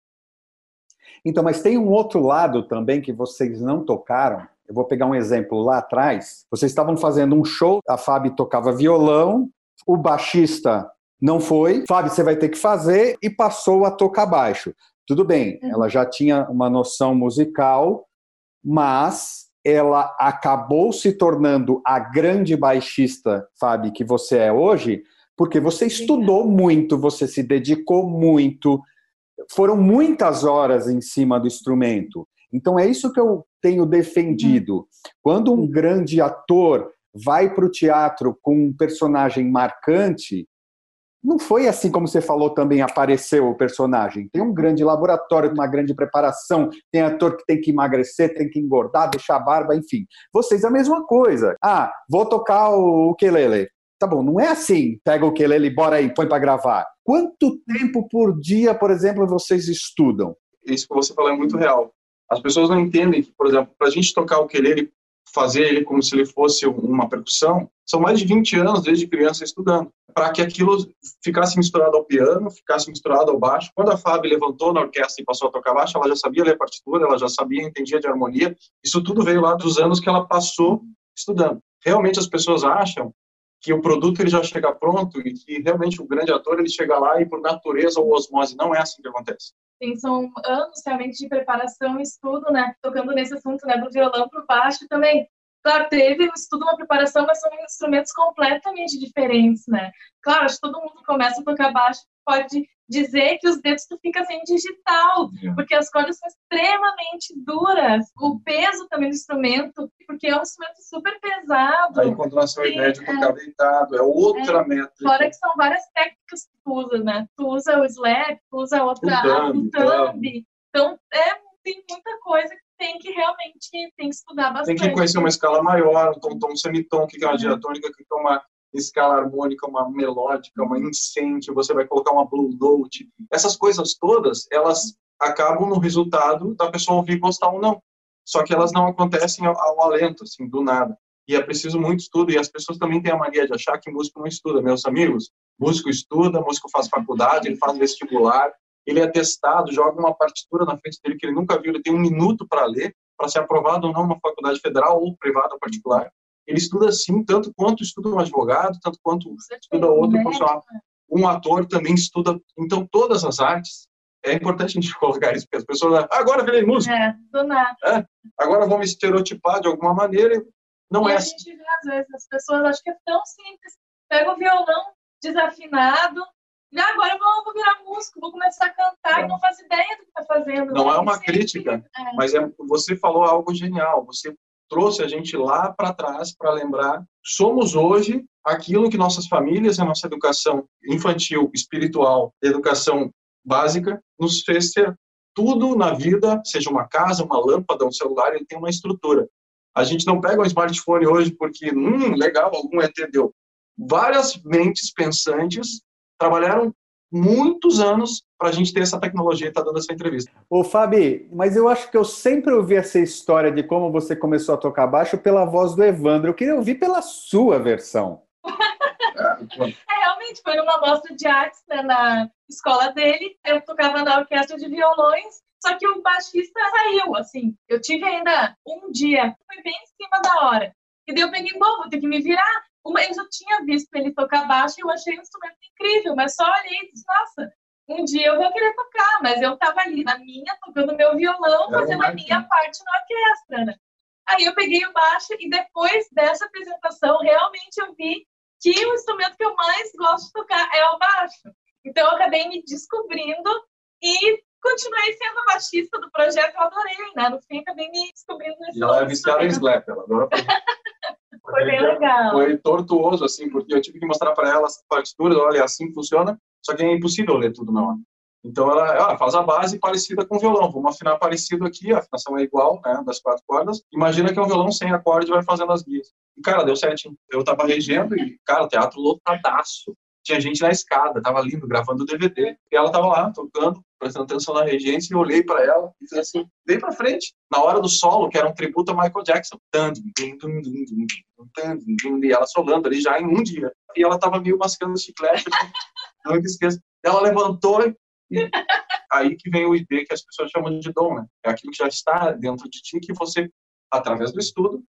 Então, mas tem um outro lado também que vocês não tocaram, eu vou pegar um exemplo lá atrás. Vocês estavam fazendo um show, a Fábio tocava violão, O baixista não foi. Fábio, você vai ter que fazer e passou a tocar baixo. Tudo bem, uhum. ela já tinha uma noção musical, mas ela acabou se tornando a grande baixista, Fábio, que você é hoje, porque você estudou muito, você se dedicou muito, foram muitas horas em cima do instrumento. Então é isso que eu tenho defendido. Quando um grande ator vai para o teatro com um personagem marcante, não foi assim como você falou também apareceu o personagem. Tem um grande laboratório, uma grande preparação, tem ator que tem que emagrecer, tem que engordar, deixar a barba, enfim. Vocês a mesma coisa. Ah, vou tocar o ukulele. Tá bom, não é assim, pega o ukulele, bora aí, põe para gravar. Quanto tempo por dia, por exemplo, vocês estudam? Isso que você falou é muito real. As pessoas não entendem que, por exemplo, para a gente tocar o ukulele, fazer ele como se ele fosse uma percussão, são mais de 20 anos desde criança estudando, para que aquilo ficasse misturado ao piano, ficasse misturado ao baixo. Quando a Fábio levantou na orquestra e passou a tocar baixo, ela já sabia ler partitura, ela já sabia, entendia de harmonia. Isso tudo veio lá dos anos que ela passou estudando. Realmente as pessoas acham que o produto ele já chega pronto e que realmente o grande ator ele chega lá e por natureza ou osmose não é assim que acontece. Sim, são anos realmente de preparação e estudo, né? Tocando nesse assunto, né, do violão para o baixo também. Claro, teve um estudo, uma preparação, mas são instrumentos completamente diferentes, né? Claro, acho que todo mundo começa a tocar baixo pode dizer que os dedos tu fica sem digital, é. porque as cordas são extremamente duras. O peso também do instrumento, porque é um instrumento super pesado. A encontração ideia de tocar é, deitado, é outra é, métrica. Fora que são várias técnicas que tu usa, né? Tu usa o slap, tu usa outra, o thumb. Então, é, tem muita coisa que tem que realmente tem que estudar bastante. Tem que conhecer uma escala maior, um tom-tom, semitom, o que é uma diatônica, o que é uma escala harmônica, uma melódica, uma incêndio, você vai colocar uma blue note. Essas coisas todas, elas acabam no resultado da pessoa ouvir gostar ou não. Só que elas não acontecem ao, ao alento, assim, do nada. E é preciso muito estudo, e as pessoas também têm a mania de achar que músico não estuda. Meus amigos, músico estuda, músico faz faculdade, ele faz vestibular, ele é testado, joga uma partitura na frente dele que ele nunca viu, ele tem um minuto para ler, para ser aprovado ou não numa faculdade federal ou privada particular ele estuda assim, tanto quanto estuda um advogado, tanto quanto estuda outro profissional. Um ator também estuda, então todas as artes. É importante a gente colocar isso, porque as pessoas, ah, agora virei músico. É, do nada. É, agora vou me estereotipar de alguma maneira. Não e é a assim. gente vê, às vezes, as pessoas acham que é tão simples. Pega o violão desafinado, e agora eu vou, vou virar músico, vou começar a cantar é. e não faz ideia do que está fazendo. Não né? é uma crítica, é. mas é, você falou algo genial. Você trouxe a gente lá para trás para lembrar. Somos hoje aquilo que nossas famílias, a nossa educação infantil, espiritual, educação básica, nos fez ser tudo na vida, seja uma casa, uma lâmpada, um celular, ele tem uma estrutura. A gente não pega um smartphone hoje porque, hum, legal, algum ET deu. Várias mentes pensantes trabalharam muitos anos para a gente ter essa tecnologia e estar tá dando essa entrevista. Ô, Fabi, mas eu acho que eu sempre ouvi essa história de como você começou a tocar baixo pela voz do Evandro. Eu queria ouvir pela sua versão. é, realmente, foi numa mostra de artes né, na escola dele. Eu tocava na orquestra de violões, só que o baixista saiu, assim. Eu tive ainda um dia, foi bem em cima da hora. E daí eu peguei, bom, vou ter que me virar. Uma, eu já tinha visto ele tocar baixo e eu achei um instrumento incrível, mas só olhei e disse, nossa, um dia eu vou querer tocar, mas eu estava ali na minha, tocando meu violão, fazendo a minha parte na orquestra, né? Aí eu peguei o baixo e depois dessa apresentação, realmente eu vi que o instrumento que eu mais gosto de tocar é o baixo. Então eu acabei me descobrindo e continuei sendo baixista do projeto, eu adorei, né? No fim acabei me descobrindo nesse E ela é viciada em slap, ela adora Foi bem legal. Foi tortuoso, assim, porque eu tive que mostrar para ela as partituras, olha, assim funciona, só que é impossível ler tudo na hora. Então ela, ela, faz a base parecida com o violão. Vamos afinar parecido aqui, a afinação é igual, né, das quatro cordas. Imagina que é um violão sem acorde vai fazendo as guias. E cara, deu certinho. Eu tava regendo e, cara, teatro lotadaço tinha gente na escada, tava lindo, gravando o DVD. E ela tava lá, tocando, prestando atenção na regência, e eu olhei para ela e fiz assim, vem para frente. Na hora do solo, que era um tributo a Michael Jackson. E ela solando ali já em um dia. E ela tava meio mascando chiclete, assim, não me esqueço. Ela levantou e aí que vem o ID que as pessoas chamam de dom, né? É aquilo que já está dentro de ti que você, através do estudo,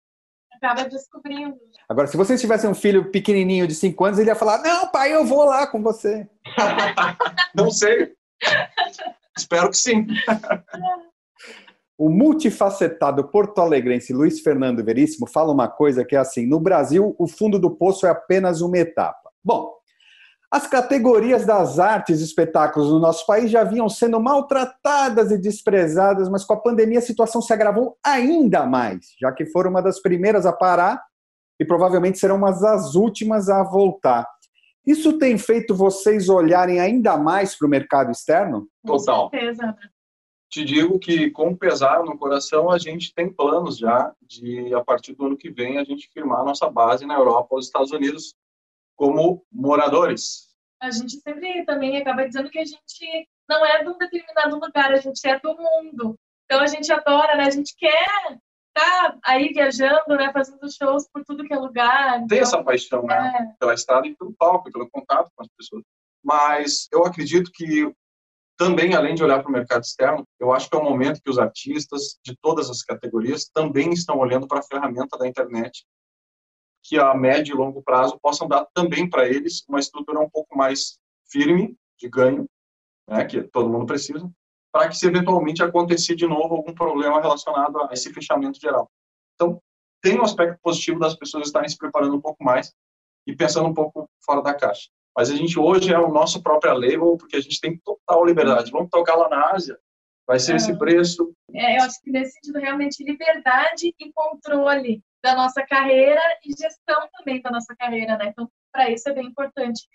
acaba descobrindo. Agora, se vocês tivessem um filho pequenininho de 5 anos, ele ia falar: Não, pai, eu vou lá com você. Não sei. Espero que sim. O multifacetado porto-alegrense Luiz Fernando Veríssimo fala uma coisa que é assim: no Brasil, o fundo do poço é apenas uma etapa. Bom, as categorias das artes e espetáculos no nosso país já vinham sendo maltratadas e desprezadas, mas com a pandemia a situação se agravou ainda mais, já que foram uma das primeiras a parar e provavelmente serão uma das últimas a voltar. Isso tem feito vocês olharem ainda mais para o mercado externo? Total. Com certeza. Te digo que, com pesar no coração, a gente tem planos já de, a partir do ano que vem, a gente firmar nossa base na Europa ou nos Estados Unidos, como moradores. A gente sempre também acaba dizendo que a gente não é de um determinado lugar, a gente é do mundo. Então a gente adora, né? A gente quer estar tá aí viajando, né? Fazendo shows por tudo que é lugar. Tem então, essa paixão, né? É. Pela estrada e pelo palco, pelo contato com as pessoas. Mas eu acredito que também, além de olhar para o mercado externo, eu acho que é um momento que os artistas de todas as categorias também estão olhando para a ferramenta da internet que a médio e longo prazo possam dar também para eles uma estrutura um pouco mais firme de ganho, né, que todo mundo precisa, para que se eventualmente acontecer de novo algum problema relacionado a esse fechamento geral. Então, tem um aspecto positivo das pessoas estarem se preparando um pouco mais e pensando um pouco fora da caixa. Mas a gente hoje é o nosso próprio label, porque a gente tem total liberdade. Vamos tocar lá na Ásia, vai ser é. esse preço. É, eu acho que nesse sentido, realmente, liberdade e controle da nossa carreira e gestão também da nossa carreira, né? Então, para isso é bem importante.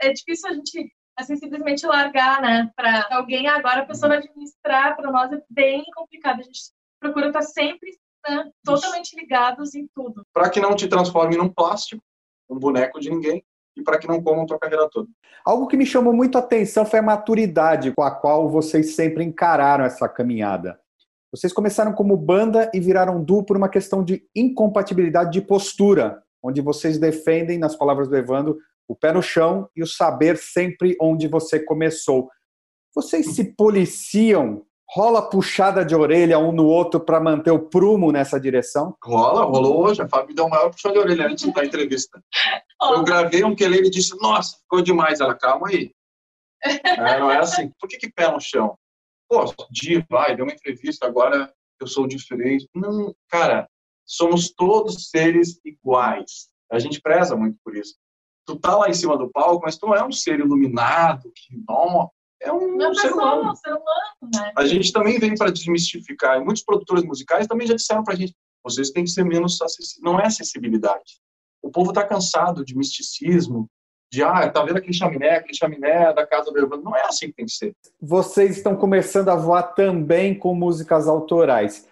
É difícil a gente assim simplesmente largar, né, para alguém agora a pessoa vai administrar, para nós é bem complicado. A gente procura estar sempre né, totalmente ligados em tudo. Para que não te transforme num plástico, um boneco de ninguém, e para que não comam tua carreira toda. Algo que me chamou muito a atenção foi a maturidade com a qual vocês sempre encararam essa caminhada. Vocês começaram como banda e viraram duo por uma questão de incompatibilidade de postura, onde vocês defendem, nas palavras do Evandro, o pé no chão e o saber sempre onde você começou. Vocês se policiam? Rola puxada de orelha um no outro para manter o prumo nessa direção? Rola, rolou hoje. A Fábio deu uma maior puxada de orelha antes da entrevista. Eu gravei um que ele disse: Nossa, ficou demais. Ela, calma aí. É, não é assim. Por que, que pé no chão? Pô, Di, vai, deu uma entrevista, agora eu sou diferente. Não, cara, somos todos seres iguais. A gente preza muito por isso. Tu tá lá em cima do palco, mas tu não é um ser iluminado, que não, é um não, ser humano. Um ser humano né? A gente também vem para desmistificar, e muitos produtores musicais também já disseram pra gente, vocês têm que ser menos acessíveis. Não é acessibilidade. O povo tá cansado de misticismo, de ah, tá vendo aquele chaminé, aquele chaminé da casa do Evandro. Não é assim que tem que ser. Vocês estão começando a voar também com músicas autorais.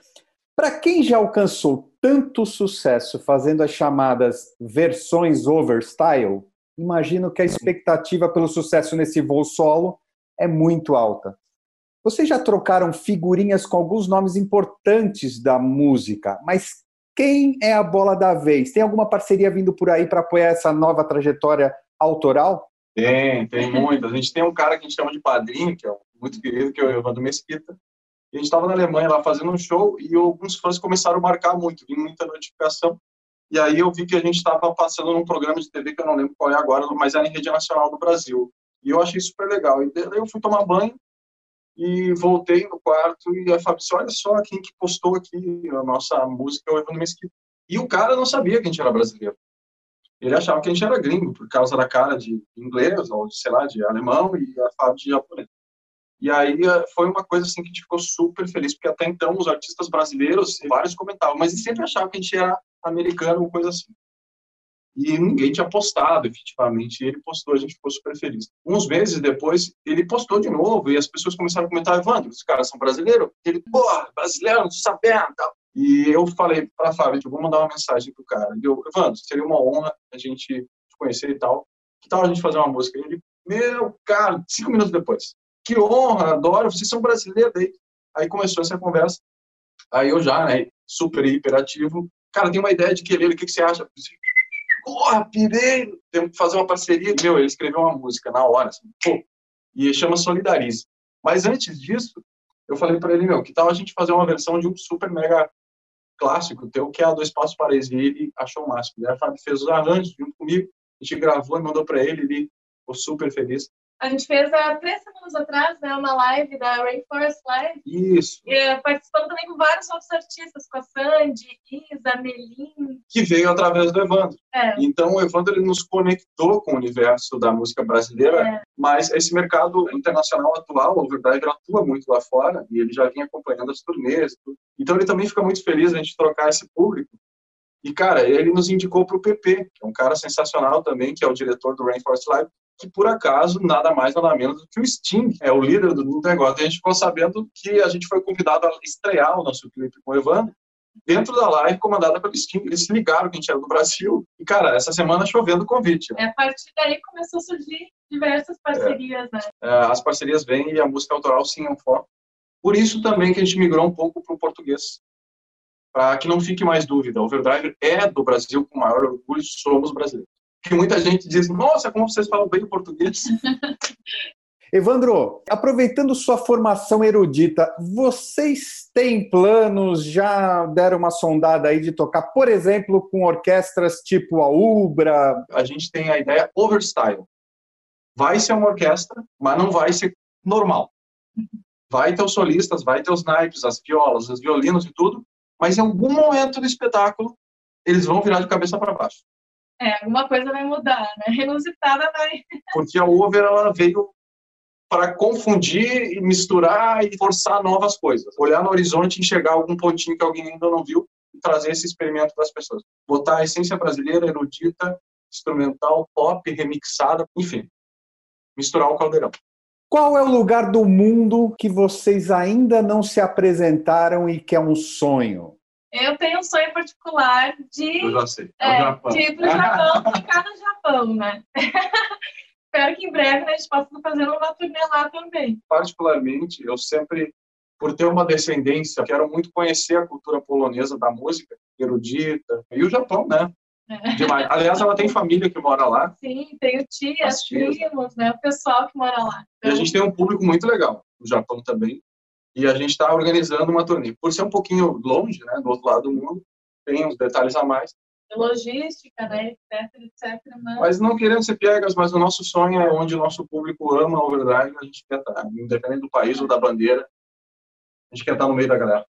Para quem já alcançou tanto sucesso fazendo as chamadas versões overstyle, imagino que a expectativa pelo sucesso nesse voo solo é muito alta. Vocês já trocaram figurinhas com alguns nomes importantes da música, mas quem é a bola da vez? Tem alguma parceria vindo por aí para apoiar essa nova trajetória autoral? Tem, tem muitas. A gente tem um cara que a gente chama de padrinho, que é muito querido, que é o Evandro Mesquita. E a gente estava na Alemanha lá fazendo um show e alguns fãs começaram a marcar muito, vi muita notificação. E aí eu vi que a gente estava passando num programa de TV que eu não lembro qual é agora, mas era em rede nacional do Brasil. E eu achei super legal. E daí eu fui tomar banho e voltei no quarto e a Fábio disse, olha só quem que postou aqui a nossa música, é o Evandro Mesquita. E o cara não sabia que a gente era brasileiro ele achava que a gente era gringo, por causa da cara de inglês, ou sei lá, de alemão, e a Fábio de japonês. E aí eh, foi uma coisa assim que a gente ficou super feliz, porque até então os artistas brasileiros, vários comentavam, mas sempre achavam que a gente era americano ou coisa assim. E ninguém tinha postado, efetivamente. E ele postou, a gente ficou super feliz. Uns meses depois, ele postou de novo, e as pessoas começaram a comentar, Evandro, os caras são brasileiros? Ele, pô, brasileiro, não sabendo, tal. E eu falei para a Fábio, eu vou mandar uma mensagem pro cara. Eu, Evandro, seria uma honra a gente te conhecer e tal. Que tal a gente fazer uma música? Ele, meu, cara, cinco minutos depois. Que honra, adoro, vocês são brasileiros. Aí, aí começou essa conversa. Aí eu já, né, super hiperativo. Cara, tem uma ideia de querer, o que, que você acha? Porra, pirei, temos que fazer uma parceria. Meu, ele escreveu uma música na hora, assim, pô, e chama Solidarize. Mas antes disso, eu falei para ele, meu, que tal a gente fazer uma versão de um super mega clássico teu, que é a do Espaço Paresi, ele achou o máximo. Daí a Fábio fez os arranjos junto comigo, a gente gravou e mandou para ele, ele ficou super feliz. A gente fez há três semanas atrás, né, uma live da Rainforest Live. Isso. E, eh, participando também com vários outros artistas, com a Sandy, Isa, Melim. Que veio através do Evandro. É. Então o Evandro ele nos conectou com o universo da música brasileira, É. mas esse mercado internacional atual, o Overdrive atua muito lá fora e ele já vinha acompanhando as turnês. Então ele também fica muito feliz a gente trocar esse público. E, cara, ele nos indicou para o PP, que é um cara sensacional também, que é o diretor do Rainforest Live, que por acaso, nada mais, nada menos do que o Sting, é o líder do negócio. E a gente ficou sabendo que a gente foi convidado a estrear o nosso clipe com o Evandro, dentro da live comandada pelo Sting. Eles se ligaram que a gente era do Brasil. E, cara, essa semana chovendo convite. né? É, a partir daí começou a surgir diversas parcerias, né? É, as parcerias vêm e a música autoral sim é um foco. Por isso também que a gente migrou um pouco para o português. Para que não fique mais dúvida, o Overdrive é do Brasil com maior orgulho, somos brasileiros. Que muita gente diz, nossa, como vocês falam bem o português. Evandro, aproveitando sua formação erudita, vocês têm planos, já deram uma sondada aí de tocar, por exemplo, com orquestras tipo a Ubra? A gente tem a ideia overstyle. Vai ser uma orquestra, mas não vai ser normal. Vai ter os solistas, vai ter os naipes, as violas, os violinos e tudo, mas em algum momento do espetáculo eles vão virar de cabeça para baixo. É, alguma coisa vai mudar, né? Inusitada vai. Porque a over ela veio para confundir e misturar e forçar novas coisas. Olhar no horizonte e enxergar algum pontinho que alguém ainda não viu e trazer esse experimento para as pessoas. Botar a essência brasileira, erudita, instrumental, pop, remixada, enfim. Misturar o caldeirão. Qual é o lugar do mundo que vocês ainda não se apresentaram e que é um sonho? Eu tenho um sonho particular de, Eu já sei. É, é, o Japão. de ir pro Japão, ficar no Japão, né? Espero que em breve né, a gente possa fazer uma turnê lá também. Particularmente, eu sempre, por ter uma descendência, quero muito conhecer a cultura polonesa da música, erudita, e o Japão, né? É. Demais. Aliás, ela tem família que mora lá. Sim, tenho tias, As tias. primos, né? O pessoal que mora lá. E a gente tem um público muito legal no Japão também. E a gente está organizando uma turnê. Por ser um pouquinho longe, né, do outro lado do mundo, tem uns detalhes a mais. logística, né, etc, etc. Mas... Mas não querendo ser piegas, mas o nosso sonho é onde o nosso público ama a overdrive, a gente quer estar, independente do país ou da bandeira, a gente quer estar no meio da galera.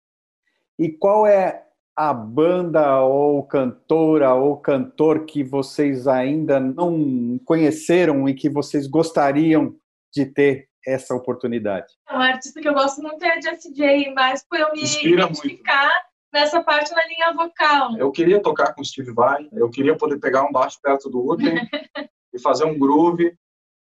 E qual é a banda ou cantora ou cantor que vocês ainda não conheceram e que vocês gostariam de ter essa oportunidade? Um artista que eu gosto muito é a Jessie J, mas por eu me Inspira identificar nessa parte na linha vocal. Eu queria tocar com o Steve Vai, eu queria poder pegar um baixo perto do Uten e fazer um groove.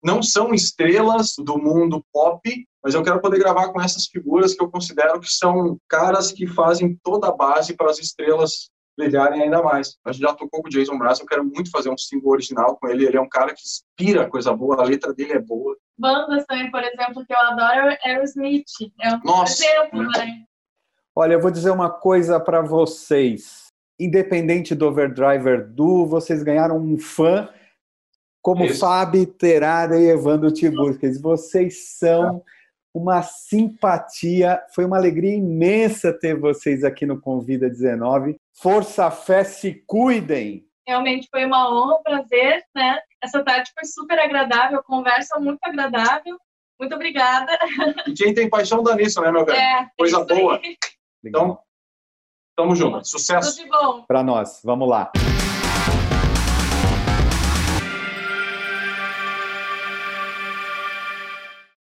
Não são estrelas do mundo pop, mas eu quero poder gravar com essas figuras que eu considero que são caras que fazem toda a base para as estrelas brilharem ainda mais. A gente já tocou com o Jason Mraz, eu quero muito fazer um single original com ele. Ele é um cara que inspira coisa boa, a letra dele é boa. Bandas também, por exemplo, que eu adoro é Aerosmith. É um Nossa, exemplo, né? Olha, eu vou dizer uma coisa para vocês. Independente do Overdriver Du, vocês ganharam um fã como Isso. Fábio Terada e Evandro Tiburques. Vocês são uma simpatia. Foi uma alegria imensa ter vocês aqui no Convida 19. Força, fé, se cuidem. Realmente foi uma honra, um prazer, né? Essa tarde foi super agradável, conversa muito agradável. Muito obrigada. E quem tem paixão dá nisso, né, meu velho? É, Coisa boa. Então, tamo junto. Sucesso. Tudo de bom. Para nós, vamos lá.